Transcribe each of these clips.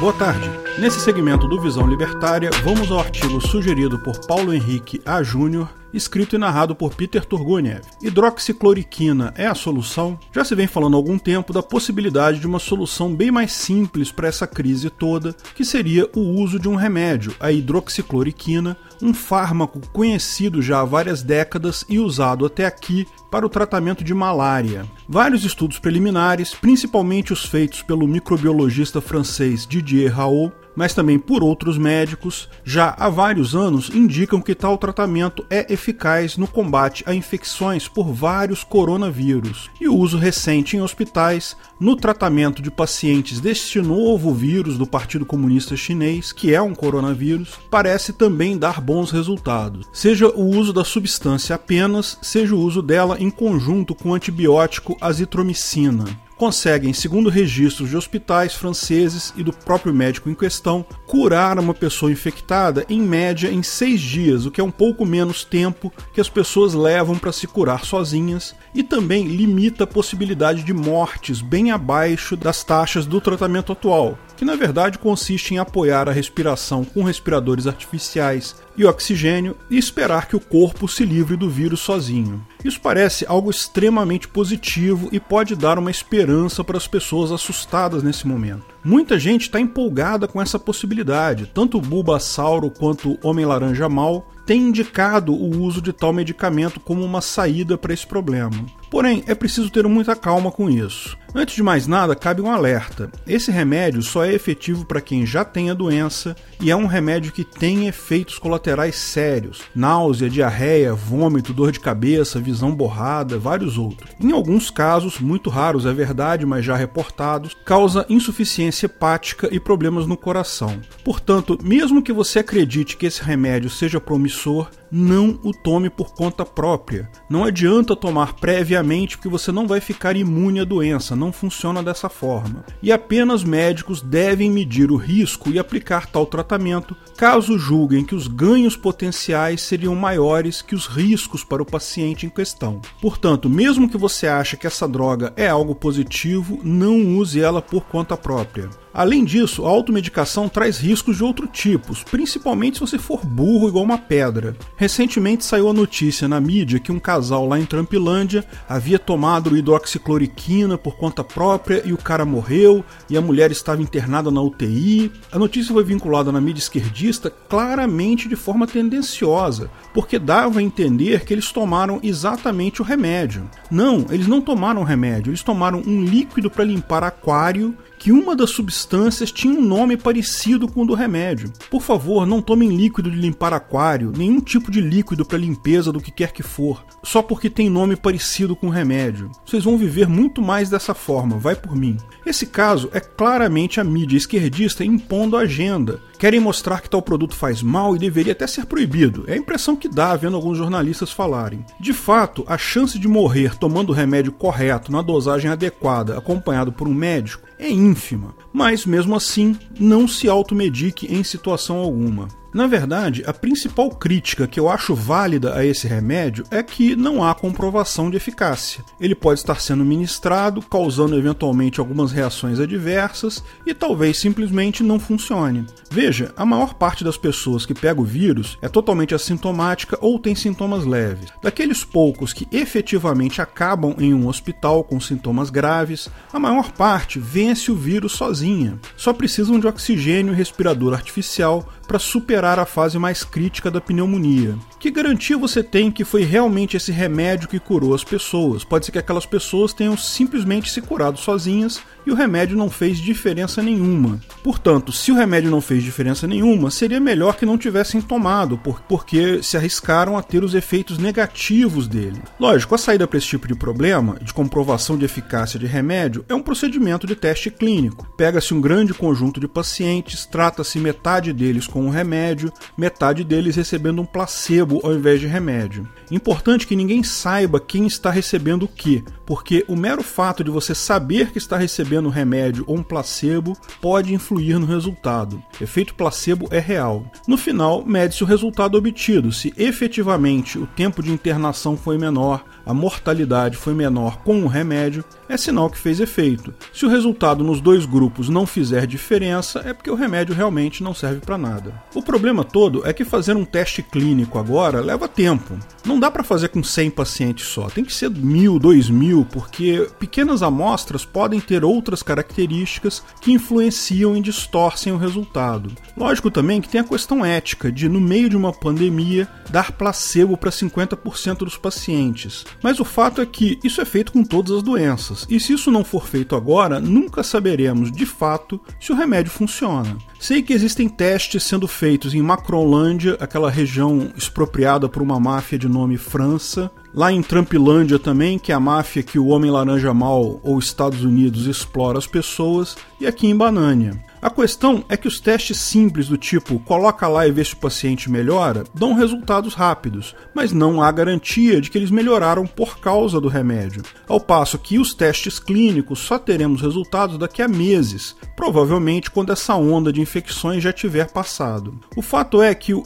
Boa tarde. Nesse segmento do Visão Libertária, vamos ao artigo sugerido por Paulo Henrique A. Júnior escrito e narrado por Peter Turguniev. Hidroxicloroquina é a solução? Já se vem falando há algum tempo da possibilidade de uma solução bem mais simples para essa crise toda, que seria o uso de um remédio, a hidroxicloroquina, um fármaco conhecido já há várias décadas e usado até aqui para o tratamento de malária. Vários estudos preliminares, principalmente os feitos pelo microbiologista francês Didier Raoult, mas também por outros médicos, já há vários anos indicam que tal tratamento é eficaz no combate a infecções por vários coronavírus. E o uso recente em hospitais no tratamento de pacientes deste novo vírus do Partido Comunista Chinês, que é um coronavírus, parece também dar bons resultados. Seja o uso da substância apenas, seja o uso dela em conjunto com o antibiótico azitromicina conseguem, segundo registros de hospitais franceses e do próprio médico em questão, curar uma pessoa infectada em média em seis dias, o que é um pouco menos tempo que as pessoas levam para se curar sozinhas, e também limita a possibilidade de mortes bem abaixo das taxas do tratamento atual, que na verdade consiste em apoiar a respiração com respiradores artificiais e oxigênio e esperar que o corpo se livre do vírus sozinho. Isso parece algo extremamente positivo e pode dar uma esperança para as pessoas assustadas nesse momento. Muita gente está empolgada com essa possibilidade, tanto o Bulbasauro quanto o Homem-Laranja Mal têm indicado o uso de tal medicamento como uma saída para esse problema. Porém, é preciso ter muita calma com isso. Antes de mais nada, cabe um alerta: esse remédio só é efetivo para quem já tem a doença e é um remédio que tem efeitos colaterais sérios: náusea, diarreia, vômito, dor de cabeça, visão borrada, vários outros. Em alguns casos, muito raros é verdade, mas já reportados, causa insuficiência hepática e problemas no coração. Portanto, mesmo que você acredite que esse remédio seja promissor, não o tome por conta própria. Não adianta tomar previamente porque você não vai ficar imune à doença, não funciona dessa forma. E apenas médicos devem medir o risco e aplicar tal tratamento caso julguem que os ganhos potenciais seriam maiores que os riscos para o paciente em questão. Portanto, mesmo que você ache que essa droga é algo positivo, não use ela por conta própria. Além disso, a automedicação traz riscos de outro tipo, principalmente se você for burro igual uma pedra. Recentemente saiu a notícia na mídia que um casal lá em Trampilândia havia tomado hidroxicloroquina por conta própria e o cara morreu e a mulher estava internada na UTI. A notícia foi vinculada na mídia esquerdista claramente de forma tendenciosa, porque dava a entender que eles tomaram exatamente o remédio. Não, eles não tomaram remédio, eles tomaram um líquido para limpar aquário que uma das substâncias tinha um nome parecido com o do remédio. Por favor, não tomem líquido de limpar aquário, nenhum tipo de líquido para limpeza do que quer que for, só porque tem nome parecido com o remédio. Vocês vão viver muito mais dessa forma, vai por mim. Esse caso é claramente a mídia esquerdista impondo a agenda. Querem mostrar que tal produto faz mal e deveria até ser proibido. É a impressão que dá vendo alguns jornalistas falarem. De fato, a chance de morrer tomando o remédio correto, na dosagem adequada, acompanhado por um médico, é ínfima, mas mesmo assim não se automedique em situação alguma. Na verdade, a principal crítica que eu acho válida a esse remédio é que não há comprovação de eficácia. Ele pode estar sendo ministrado, causando eventualmente algumas reações adversas e talvez simplesmente não funcione. Veja, a maior parte das pessoas que pega o vírus é totalmente assintomática ou tem sintomas leves. Daqueles poucos que efetivamente acabam em um hospital com sintomas graves, a maior parte vence o vírus sozinha. Só precisam de oxigênio e respirador artificial para superar a fase mais crítica da pneumonia. Que garantia você tem que foi realmente esse remédio que curou as pessoas? Pode ser que aquelas pessoas tenham simplesmente se curado sozinhas e o remédio não fez diferença nenhuma. Portanto, se o remédio não fez diferença nenhuma, seria melhor que não tivessem tomado, porque se arriscaram a ter os efeitos negativos dele. Lógico, a saída para esse tipo de problema, de comprovação de eficácia de remédio, é um procedimento de teste clínico. Pega-se um grande conjunto de pacientes, trata-se metade deles com um remédio, metade deles recebendo um placebo ao invés de remédio. Importante que ninguém saiba quem está recebendo o que, porque o mero fato de você saber que está recebendo um remédio ou um placebo pode influir no resultado. Efeito placebo é real. No final, mede-se o resultado obtido, se efetivamente o tempo de internação foi menor, a mortalidade foi menor com o remédio, é sinal que fez efeito. Se o resultado nos dois grupos não fizer diferença, é porque o remédio realmente não serve para nada. O problema todo é que fazer um teste clínico agora leva tempo. Não dá para fazer com 100 pacientes só, tem que ser mil, dois mil, porque pequenas amostras podem ter outras características que influenciam e distorcem o resultado. Lógico também que tem a questão ética de, no meio de uma pandemia, dar placebo para 50% dos pacientes. Mas o fato é que isso é feito com todas as doenças, e se isso não for feito agora, nunca saberemos de fato se o remédio funciona. Sei que existem testes sendo feitos em Macronlândia, aquela região expropriada por uma máfia de nome França, lá em Trumpilândia também, que é a máfia que o Homem Laranja Mal ou Estados Unidos explora as pessoas, e aqui em Banânia. A questão é que os testes simples do tipo coloca lá e vê se o paciente melhora dão resultados rápidos, mas não há garantia de que eles melhoraram por causa do remédio. Ao passo que os testes clínicos só teremos resultados daqui a meses, provavelmente quando essa onda de infecções já tiver passado. O fato é que o,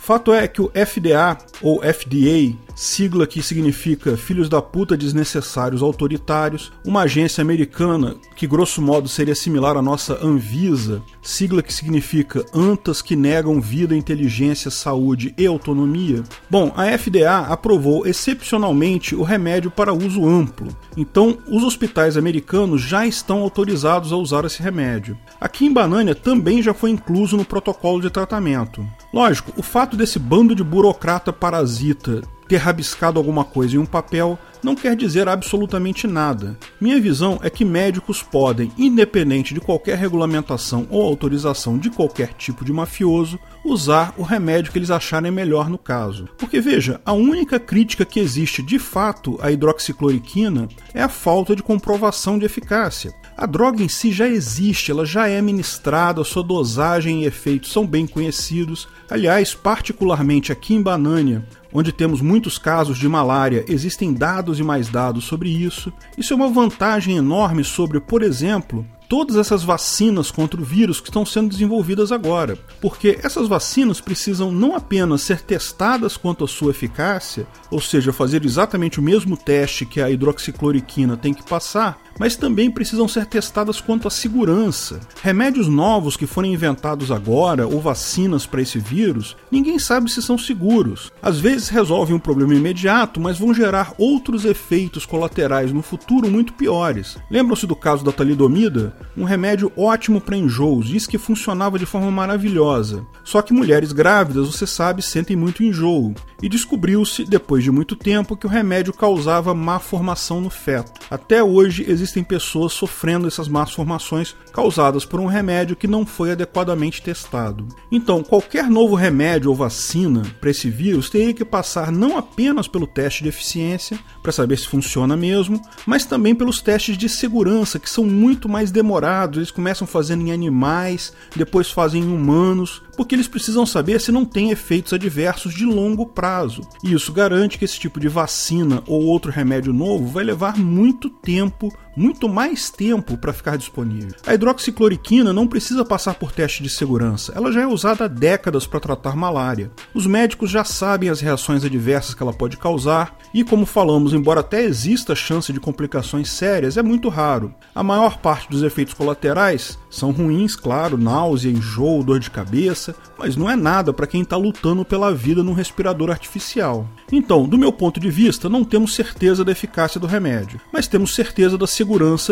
fato é que o FDA ou FDA sigla que significa Filhos da Puta Desnecessários Autoritários, uma agência americana que grosso modo seria similar à nossa Anvisa, sigla que significa Antas que negam vida, inteligência, saúde e autonomia. Bom, a FDA aprovou excepcionalmente o remédio para uso amplo, então os hospitais americanos já estão autorizados a usar esse remédio. Aqui em Banânia também já foi incluso no protocolo de tratamento. Lógico, o fato desse bando de burocrata parasita ter rabiscado alguma coisa em um papel não quer dizer absolutamente nada. Minha visão é que médicos podem, independente de qualquer regulamentação ou autorização de qualquer tipo de mafioso, usar o remédio que eles acharem melhor no caso. Porque veja, a única crítica que existe de fato à hidroxicloroquina é a falta de comprovação de eficácia. A droga em si já existe, ela já é ministrada, sua dosagem e efeitos são bem conhecidos. Aliás, particularmente aqui em Banânia, onde temos muitos casos de malária, existem dados e mais dados sobre isso. Isso é uma vantagem enorme sobre, por exemplo, todas essas vacinas contra o vírus que estão sendo desenvolvidas agora, porque essas vacinas precisam não apenas ser testadas quanto à sua eficácia, ou seja, fazer exatamente o mesmo teste que a hidroxicloroquina tem que passar, mas também precisam ser testadas quanto à segurança. Remédios novos que forem inventados agora ou vacinas para esse vírus, ninguém sabe se são seguros. Às vezes resolvem um problema imediato, mas vão gerar outros efeitos colaterais no futuro muito piores. Lembram-se do caso da talidomida? Um remédio ótimo para enjoos, diz que funcionava de forma maravilhosa. Só que mulheres grávidas, você sabe, sentem muito enjoo. E descobriu-se, depois de muito tempo, que o remédio causava má formação no feto. Até hoje existem pessoas sofrendo essas más formações causadas por um remédio que não foi adequadamente testado. Então, qualquer novo remédio ou vacina para esse vírus teria que passar não apenas pelo teste de eficiência, para saber se funciona mesmo, mas também pelos testes de segurança, que são muito mais demorados. Eles começam fazendo em animais, depois fazem em humanos, porque eles precisam saber se não tem efeitos adversos de longo prazo. E isso garante que esse tipo de vacina ou outro remédio novo vai levar muito tempo, muito mais tempo para ficar disponível. A hidroxicloroquina não precisa passar por teste de segurança, ela já é usada há décadas para tratar malária. Os médicos já sabem as reações adversas que ela pode causar, e como falamos, embora até exista chance de complicações sérias, é muito raro. A maior parte dos efeitos colaterais são ruins, claro, náusea, enjoo, dor de cabeça, mas não é nada para quem está lutando pela vida num respirador artificial. Então, do meu ponto de vista, não temos certeza da eficácia do remédio, mas temos certeza da segurança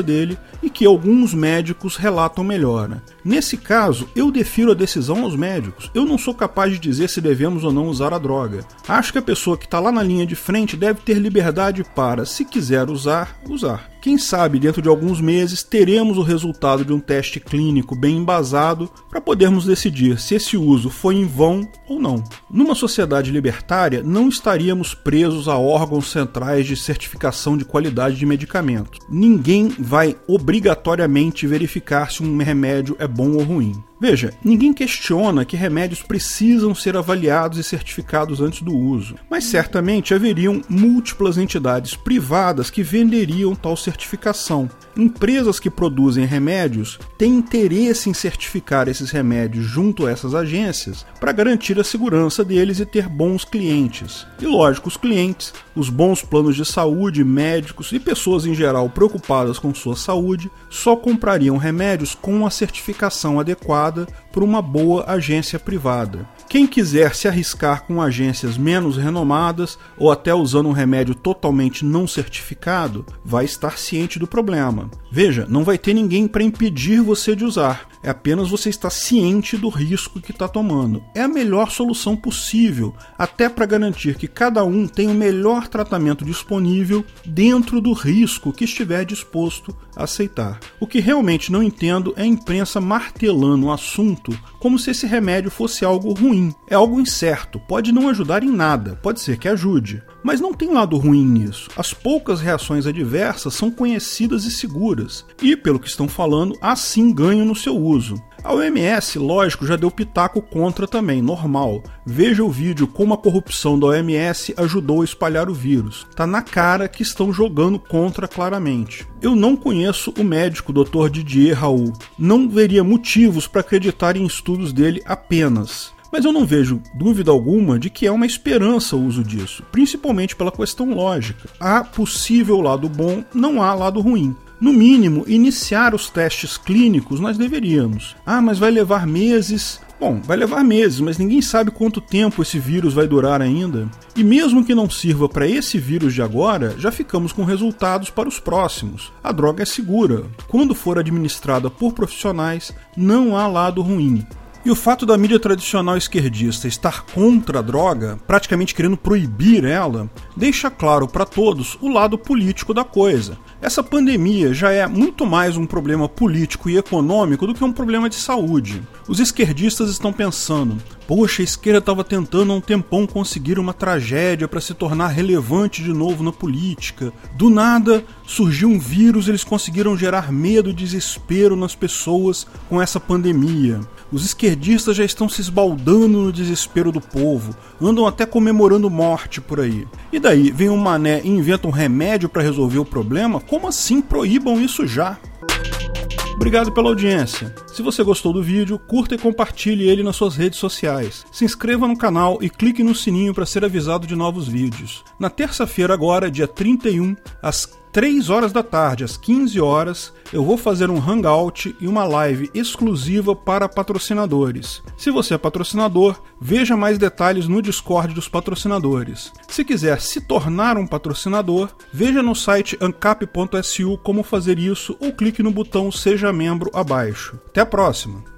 dele e que alguns médicos relatam melhora. Nesse caso, eu defiro a decisão aos médicos. Eu não sou capaz de dizer se devemos ou não usar a droga. Acho que a pessoa que está lá na linha de frente deve ter liberdade para, se quiser usar, usar. Quem sabe dentro de alguns meses teremos o resultado de um teste clínico bem embasado para podermos decidir se esse uso foi em vão ou não. Numa sociedade libertária, não estaríamos presos a órgãos centrais de certificação de qualidade de medicamentos. Ninguém vai obrigatoriamente verificar se um remédio é bom ou ruim. Veja, ninguém questiona que remédios precisam ser avaliados e certificados antes do uso, mas certamente haveriam múltiplas entidades privadas que venderiam tal certificação. Empresas que produzem remédios têm interesse em certificar esses remédios junto a essas agências para garantir a segurança deles e ter bons clientes. E lógico, os clientes, os bons planos de saúde, médicos e pessoas em geral preocupadas com sua saúde só comprariam remédios com a certificação adequada por uma boa agência privada. Quem quiser se arriscar com agências menos renomadas ou até usando um remédio totalmente não certificado, vai estar ciente do problema. Veja, não vai ter ninguém para impedir você de usar, é apenas você estar ciente do risco que está tomando. É a melhor solução possível, até para garantir que cada um tenha o melhor tratamento disponível dentro do risco que estiver disposto aceitar. O que realmente não entendo é a imprensa martelando o assunto como se esse remédio fosse algo ruim. É algo incerto, pode não ajudar em nada, pode ser que ajude. Mas não tem lado ruim nisso. As poucas reações adversas são conhecidas e seguras, e, pelo que estão falando, assim ganham no seu uso. A OMS, lógico, já deu pitaco contra também, normal. Veja o vídeo como a corrupção da OMS ajudou a espalhar o vírus. Tá na cara que estão jogando contra claramente. Eu não conheço o médico Dr. Didier Raul. Não veria motivos para acreditar em estudos dele apenas. Mas eu não vejo dúvida alguma de que é uma esperança o uso disso, principalmente pela questão lógica. Há possível lado bom, não há lado ruim. No mínimo, iniciar os testes clínicos nós deveríamos. Ah, mas vai levar meses. Bom, vai levar meses, mas ninguém sabe quanto tempo esse vírus vai durar ainda. E mesmo que não sirva para esse vírus de agora, já ficamos com resultados para os próximos. A droga é segura. Quando for administrada por profissionais, não há lado ruim. E o fato da mídia tradicional esquerdista estar contra a droga, praticamente querendo proibir ela, deixa claro para todos o lado político da coisa. Essa pandemia já é muito mais um problema político e econômico do que um problema de saúde. Os esquerdistas estão pensando: poxa, a esquerda estava tentando há um tempão conseguir uma tragédia para se tornar relevante de novo na política. Do nada surgiu um vírus, eles conseguiram gerar medo e desespero nas pessoas com essa pandemia. Os esquerdistas já estão se esbaldando no desespero do povo, andam até comemorando morte por aí. E daí, vem um mané e inventa um remédio para resolver o problema? Como assim proíbam isso já? Obrigado pela audiência. Se você gostou do vídeo, curta e compartilhe ele nas suas redes sociais. Se inscreva no canal e clique no sininho para ser avisado de novos vídeos. Na terça-feira agora, dia 31, às 3 horas da tarde, às 15 horas, eu vou fazer um hangout e uma live exclusiva para patrocinadores. Se você é patrocinador, veja mais detalhes no Discord dos patrocinadores. Se quiser se tornar um patrocinador, veja no site ancap.su como fazer isso ou clique no botão Seja Membro abaixo. Até a próxima!